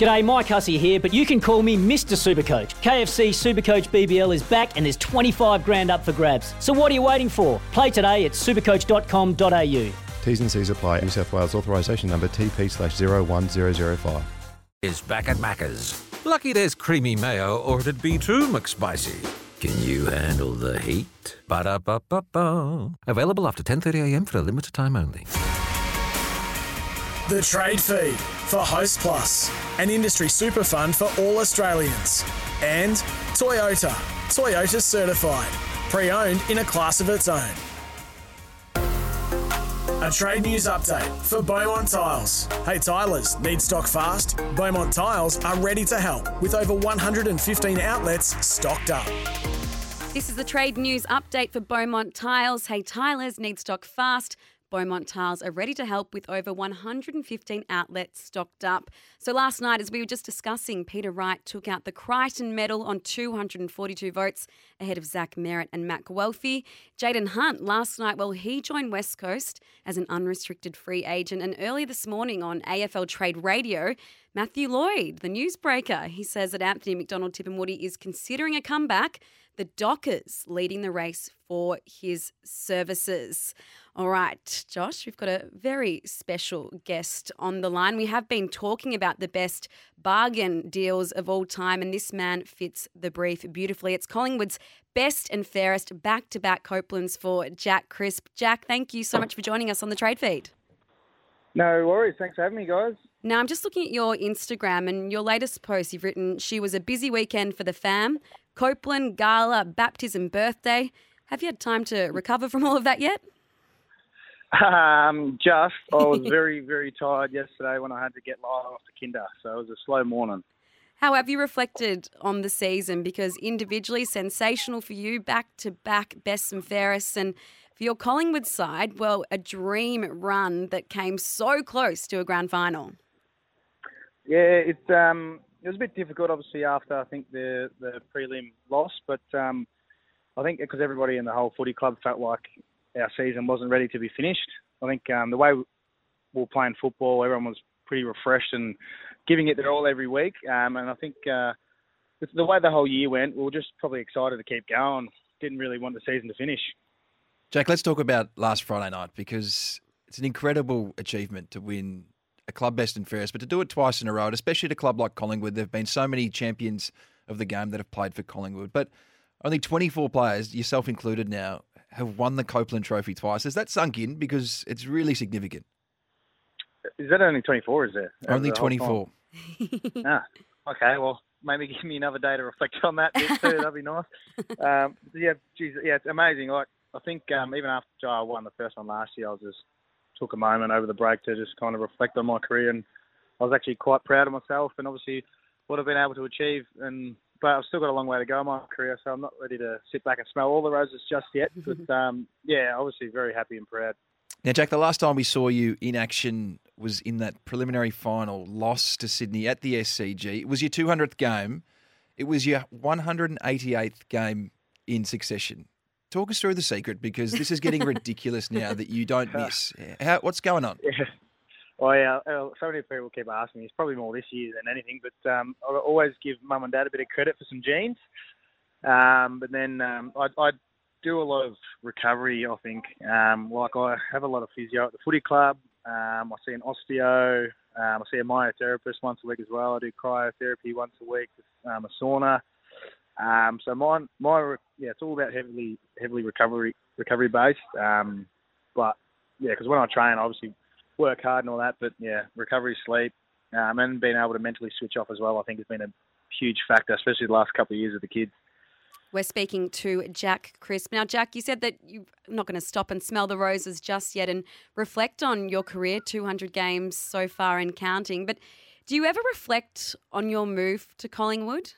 G'day, Mike Hussey here, but you can call me Mr. Supercoach. KFC Supercoach BBL is back and there's 25 grand up for grabs. So what are you waiting for? Play today at supercoach.com.au. T's and C's apply. New South Wales authorisation number TP slash 01005. Is back at Macca's. Lucky there's creamy mayo, or it'd be too McSpicy. Can you handle the heat? Ba-da-ba-ba-ba. Available after 10.30am for a limited time only. The Trade Feed for Hostplus, an industry super fund for all Australians. And Toyota, Toyota certified, pre owned in a class of its own. A trade news update for Beaumont Tiles. Hey Tylers, need stock fast? Beaumont Tiles are ready to help with over 115 outlets stocked up. This is the trade news update for Beaumont Tiles. Hey, Tylers, need stock fast. Beaumont Tiles are ready to help with over 115 outlets stocked up. So last night, as we were just discussing, Peter Wright took out the Crichton medal on 242 votes ahead of Zach Merrett and Matt Guelfi. Jayden Hunt last night, well, he joined West Coast as an unrestricted free agent. And early this morning on AFL Trade Radio, Matthew Lloyd, the newsbreaker, he says that Anthony McDonald-Tipungwuti is considering a comeback the Dockers leading the race for his services. All right, Josh, we've got a very special guest on the line. We have been talking about the best bargain deals of all time, and this man fits the brief beautifully. It's Collingwood's best and fairest back to back Copelands for Jack Crisp. Jack, thank you so much for joining us on the trade feed. No worries. Thanks for having me, guys. Now, I'm just looking at your Instagram and your latest post. You've written, She was a busy weekend for the fam. Copeland, gala, baptism, birthday. Have you had time to recover from all of that yet? Um, just. I was very, very tired yesterday when I had to get Lyle off the kinder, so it was a slow morning. How have you reflected on the season? Because individually, sensational for you, back to back best and fairest, and for your Collingwood side, well, a dream run that came so close to a grand final. Yeah, it's um, it was a bit difficult, obviously, after I think the the prelim loss, but um, I think because everybody in the whole footy club felt like our season wasn't ready to be finished. I think um, the way we were playing football, everyone was pretty refreshed and giving it their all every week. Um, and I think uh, the way the whole year went, we were just probably excited to keep going. Didn't really want the season to finish. Jack, let's talk about last Friday night because it's an incredible achievement to win a club best and fairest, but to do it twice in a row, especially at a club like Collingwood, there have been so many champions of the game that have played for Collingwood, but only 24 players, yourself included now, have won the Copeland Trophy twice. Has that sunk in? Because it's really significant. Is that only 24, is there? Only 24. ah, okay, well, maybe give me another day to reflect on that bit too. That'd be nice. Um, yeah, geez, yeah, it's amazing. Like I think um, even after I won the first one last year, I was just took a moment over the break to just kind of reflect on my career, and I was actually quite proud of myself, and obviously what I've been able to achieve. And but I've still got a long way to go in my career, so I'm not ready to sit back and smell all the roses just yet. But um, yeah, obviously very happy and proud. Now, Jack, the last time we saw you in action was in that preliminary final loss to Sydney at the SCG. It was your 200th game. It was your 188th game in succession. Talk us through the secret because this is getting ridiculous now that you don't miss. How, what's going on? Yeah. Well, yeah, uh, so many people keep asking me. It's probably more this year than anything, but um, I always give mum and dad a bit of credit for some genes. Um, but then um, I, I do a lot of recovery. I think, um, like I have a lot of physio at the footy club. Um, I see an osteo. Um, I see a myotherapist once a week as well. I do cryotherapy once a week, um, a sauna. Um, so my my yeah, it's all about heavily heavily recovery recovery based. Um, but yeah, because when I train, I obviously work hard and all that. But yeah, recovery, sleep, um, and being able to mentally switch off as well, I think has been a huge factor, especially the last couple of years with the kids. We're speaking to Jack Crisp. Now, Jack, you said that you're not going to stop and smell the roses just yet and reflect on your career 200 games so far and counting. But Do you ever reflect on your move to Collingwood?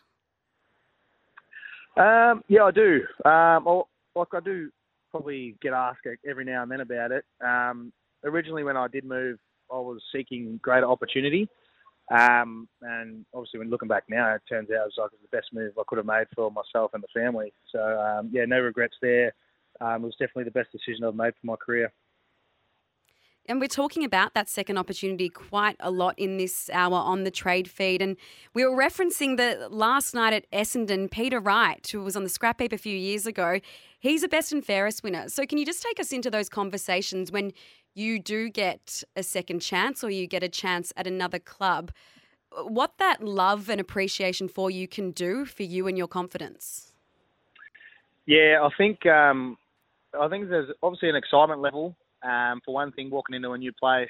Um, yeah, I do. Um, well, like I do probably get asked every now and then about it. Um, originally, when I did move, I was seeking greater opportunity. Um, and obviously, when looking back now, it turns out it was like the best move I could have made for myself and the family. So, um, yeah, no regrets there. Um, it was definitely the best decision I've made for my career. And we're talking about that second opportunity quite a lot in this hour on the trade feed. And we were referencing that last night at Essendon, Peter Wright, who was on the scrap heap a few years ago, he's a best and fairest winner. So, can you just take us into those conversations when you do get a second chance or you get a chance at another club? What that love and appreciation for you can do for you and your confidence? Yeah, I think um, I think there's obviously an excitement level um, for one thing, walking into a new place,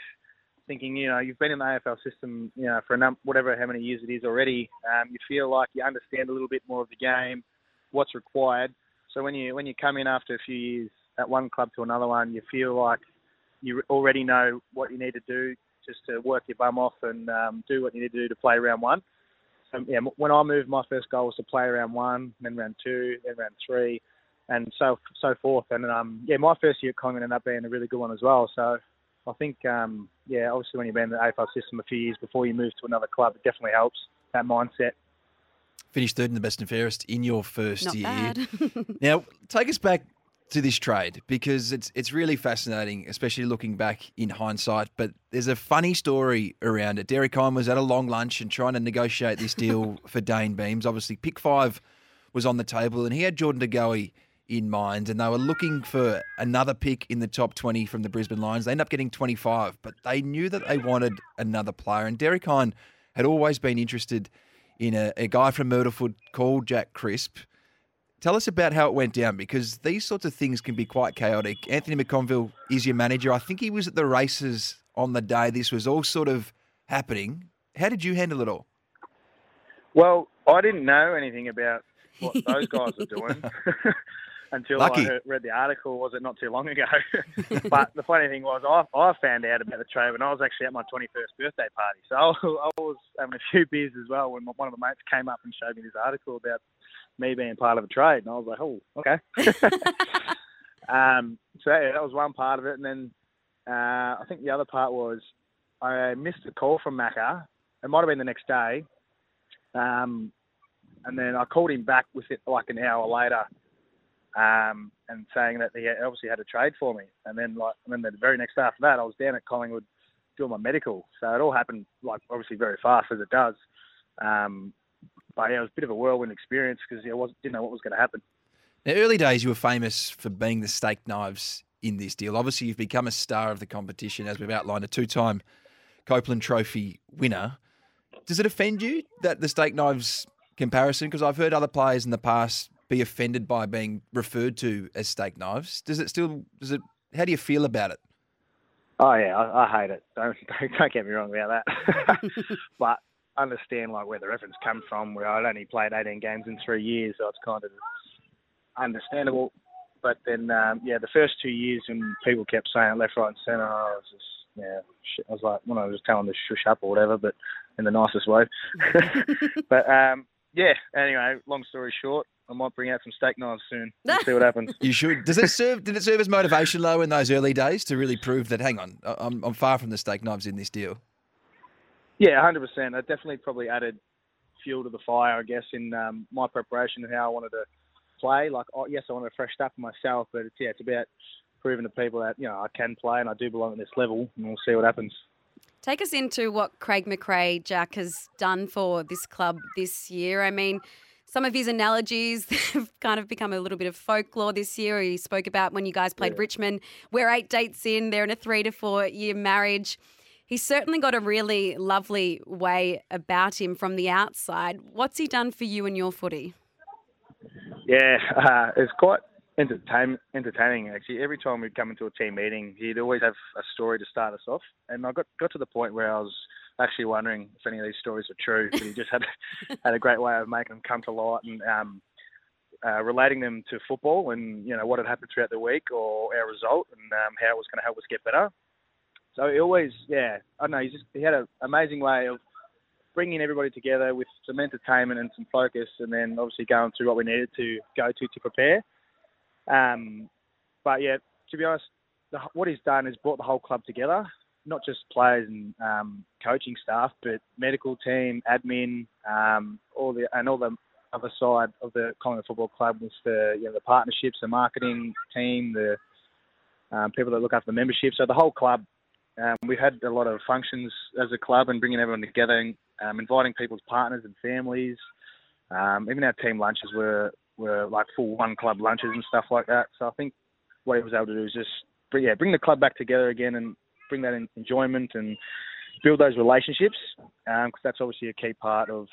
thinking, you know, you've been in the AFL system, you know, for a num- whatever how many years it is already, um, you feel like you understand a little bit more of the game, what's required. So when you when you come in after a few years at one club to another one, you feel like you already know what you need to do just to work your bum off and um, do what you need to do to play round one. Um, yeah, when I moved, my first goal was to play round one, then round two, then round three and so so forth. And um, yeah, my first year at Collingwood ended up being a really good one as well. So I think um, yeah, obviously when you've been in the AFL system a few years before you move to another club, it definitely helps that mindset. Finished third in the best and fairest in your first Not year. bad. now, take us back to this trade because it's it's really fascinating, especially looking back in hindsight. But there's a funny story around it. Derek Hine was at a long lunch and trying to negotiate this deal for Dayne Beams. Obviously, pick five was on the table, and he had Jordan De Goey in mind, and they were looking for another pick in the top 20 from the Brisbane Lions. They ended up getting 25, but they knew that they wanted another player. And Derek Hine had always been interested in a, a guy from Myrtleford called Jack Crisp. Tell us about how it went down because these sorts of things can be quite chaotic. Anthony McConville is your manager. I think he was at the races on the day this was all sort of happening. How did you handle it all? Well, I didn't know anything about what those guys were doing. until Lucky. I heard, read the article. Was it not too long ago? but the funny thing was, I, I found out about the trade when I was actually at my 21st birthday party. So I, I was having a few beers as well when one of my mates came up and showed me this article about me being part of a trade, and I was like, oh, okay. um, so yeah, that was one part of it, and then uh, I think the other part was I missed a call from Macca. It might have been the next day. Um, and then I called him back with it like an hour later um, and saying that he obviously had a trade for me. And then like, and then the very next after that, I was down at Collingwood doing my medical. So it all happened like obviously very fast as it does. Um, but yeah, it was a bit of a whirlwind experience because yeah, I wasn't, didn't know what was going to happen. Now, early days, you were famous for being the steak knives in this deal. Obviously, you've become a star of the competition, as we've outlined, a two-time Copeland Trophy winner. Does it offend you that the steak knives comparison? Because I've heard other players in the past be offended by being referred to as steak knives. Does it still? Does it? How do you feel about it? Oh yeah, I, I hate it. Don't, don't get me wrong about that. but understand like where the reference comes from. Where I'd only played 18 games in three years, so it's kind of understandable. But then, um, yeah, the first two years when people kept saying left, right, and centre, I was just yeah. I was like, when I was telling them to shush up or whatever, but in the nicest way. but um, yeah, anyway, long story short, I might bring out some steak knives soon. We'll see what happens. You should. Does it serve? Did it serve as motivation, though, in those early days to really prove that? Hang on, I- I'm, I'm far from the steak knives in this deal. Yeah, hundred percent. It definitely probably added fuel to the fire, I guess, in um, my preparation and how I wanted to play. Like, oh, yes, I wanted a fresh start for myself, but it's yeah, it's about proving to people that you know I can play and I do belong at this level, and we'll see what happens. Take us into what Craig McRae, Jack, has done for this club this year. I mean, some of his analogies have kind of become a little bit of folklore this year. He spoke about when you guys played Richmond. We're eight dates in, they're in a three to four year marriage. He's certainly got a really lovely way about him from the outside. What's he done for you and your footy? Yeah, uh, it's quite entertain, entertaining actually. Every time we'd come into a team meeting, he'd always have a story to start us off, and I got got to the point where I was actually wondering if any of these stories are true. But he just had had a great way of making them come to light and um, uh, relating them to football and you know what had happened throughout the week or our result and um, how it was going to help us get better. So he always, yeah, I don't know. He's just he had an amazing way of bringing everybody together with some entertainment and some focus, and then obviously going through what we needed to go to to prepare. Um, but yeah, to be honest, the, what he's done is brought the whole club together, not just players and um, coaching staff, but medical team, admin, um, all the and all the other side of the Collingwood Football Club with the you know the partnerships, the marketing team, the um, people that look after the membership. So the whole club. Um, we've had a lot of functions as a club and bringing everyone together, and, um, inviting people's partners and families. Um, even our team lunches were were like full one club lunches and stuff like that. So I think what he was able to do is just yeah bring the club back together again and bring that in, enjoyment and build those relationships because um, that's obviously a key part of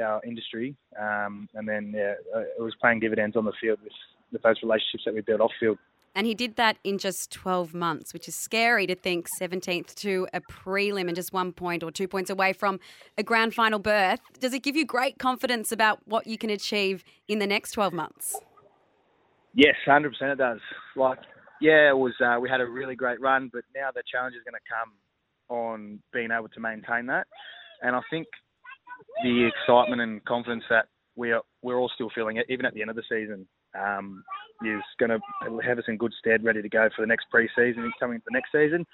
our industry. Um, and then yeah, uh, it was paying dividends on the field with, with those relationships that we built off field. And he did that in just 12 months, which is scary to think 17th to a prelim and just one point or two points away from a grand final berth. Does it give you great confidence about what you can achieve in the next 12 months? Yes, 100% it does. Like, yeah, it was. Uh, we had a really great run, but now the challenge is going to come on being able to maintain that. And I think the excitement and confidence that we are, we're all still feeling it, even at the end of the season um, is going to have us in good stead, ready to go for the next pre-season coming into the next season.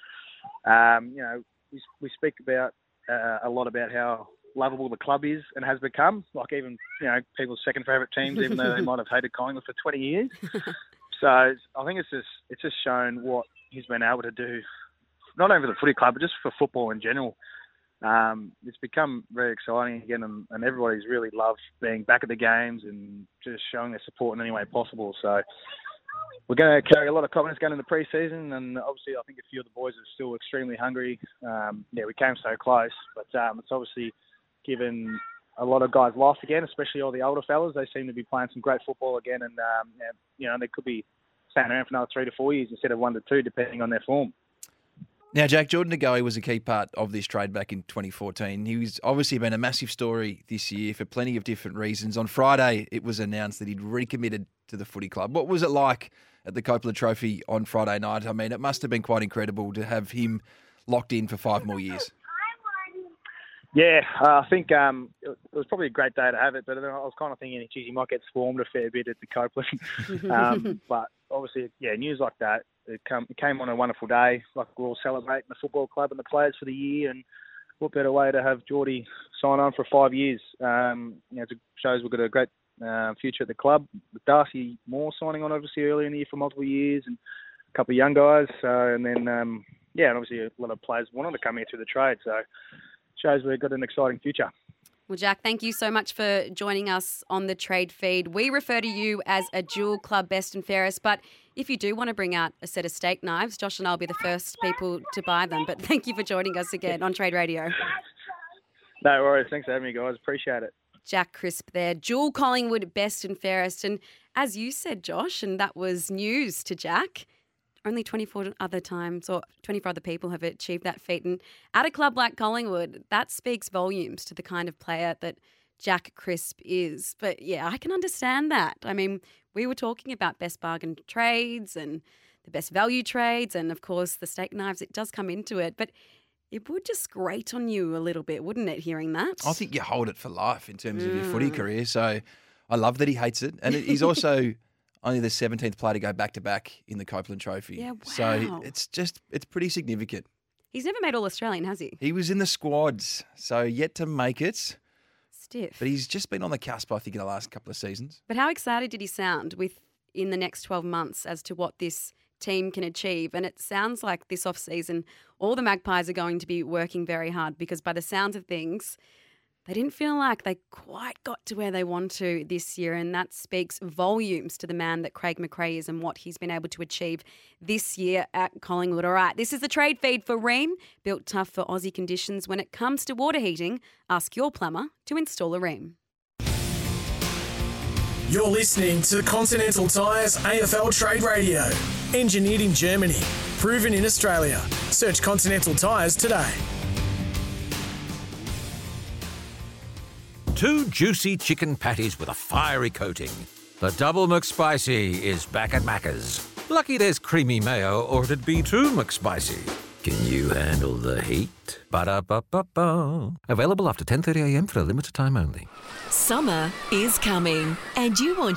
Um, you know, we, we speak about uh, a lot about how lovable the club is and has become. Like even you know people's second favourite teams, even though they might have hated Collingwood for 20 years. So I think it's just it's just shown what he's been able to do, not only for the footy club but just for football in general um, it's become very exciting again, and, and, everybody's really loved being back at the games and just showing their support in any way possible. So we're going to carry a lot of confidence going into the pre-season, and obviously I think a few of the boys are still extremely hungry. Um, yeah, we came so close, but um, it's obviously given a lot of guys life again, especially all the older fellas. They seem to be playing some great football again, and, um, and you know they could be staying around for another three to four years instead of one to two, depending on their form. Now, Jack, Jordan De Goey was a key part of this trade back in 2014. He's obviously been a massive story this year for plenty of different reasons. On Friday, it was announced that he'd recommitted to the footy club. What was it like at the Copeland Trophy on Friday night? I mean, it must have been quite incredible to have him locked in for five more years. Yeah, uh, I think um, it was probably a great day to have it, but I was kind of thinking, geez, he might get swarmed a fair bit at the Copeland. um, but obviously, yeah, news like that it, come, it came on a wonderful day. Like we're all celebrating the football club and the players for the year, and what better way to have Geordie sign on for five years? Um, you know, it shows we've got a great uh, future at the club. With Darcy Moore signing on obviously earlier in the year for multiple years, and a couple of young guys. So, and then um, yeah, and obviously a lot of players wanting to come here through the trade. So, shows we've got an exciting future. Well, Jack, thank you so much for joining us on the trade feed. We refer to you as a dual club best and fairest, but if you do want to bring out a set of steak knives, Josh and I'll be the first people to buy them. But thank you for joining us again on Trade Radio. No worries. Thanks for having me, guys. Appreciate it. Jack Crisp there, dual Collingwood best and fairest. And as you said, Josh, and that was news to Jack, only 24 other times or 24 other people have achieved that feat. And at a club like Collingwood, that speaks volumes to the kind of player that Jack Crisp is. But yeah, I can understand that. I mean, we were talking about best bargain trades and the best value trades, and of course, the steak knives, it does come into it. But it would just grate on you a little bit, wouldn't it, hearing that? I think you hold it for life in terms mm. of your footy mm. career. So I love that he hates it. And he's also only the 17th player to go back to back in the Copeland Trophy. Yeah, wow. So it's just, it's pretty significant. He's never made All Australian, has he? He was in the squads, so yet to make it. Stiff. But he's just been on the cusp, I think, in the last couple of seasons. But how excited did he sound with in the next 12 months as to what this team can achieve? And it sounds like this off season, all the Magpies are going to be working very hard because by the sounds of things, they didn't feel like they quite got to where they want to this year, and that speaks volumes to the man that Craig McRae is and what he's been able to achieve this year at Collingwood. All right, this is the trade feed for Rheem, built tough for Aussie conditions. When it comes to water heating, ask your plumber to install a Rheem. You're listening to Continental Tires AFL Trade Radio. Engineered in Germany, proven in Australia. Search Continental Tires today. Two juicy chicken patties with a fiery coating. The Double McSpicy is back at Macca's. Lucky there's creamy mayo, or it'd be true McSpicy. Can you handle the heat? Ba-da-ba-ba-ba. Available after 10.30am for a limited time only. Summer is coming, and you want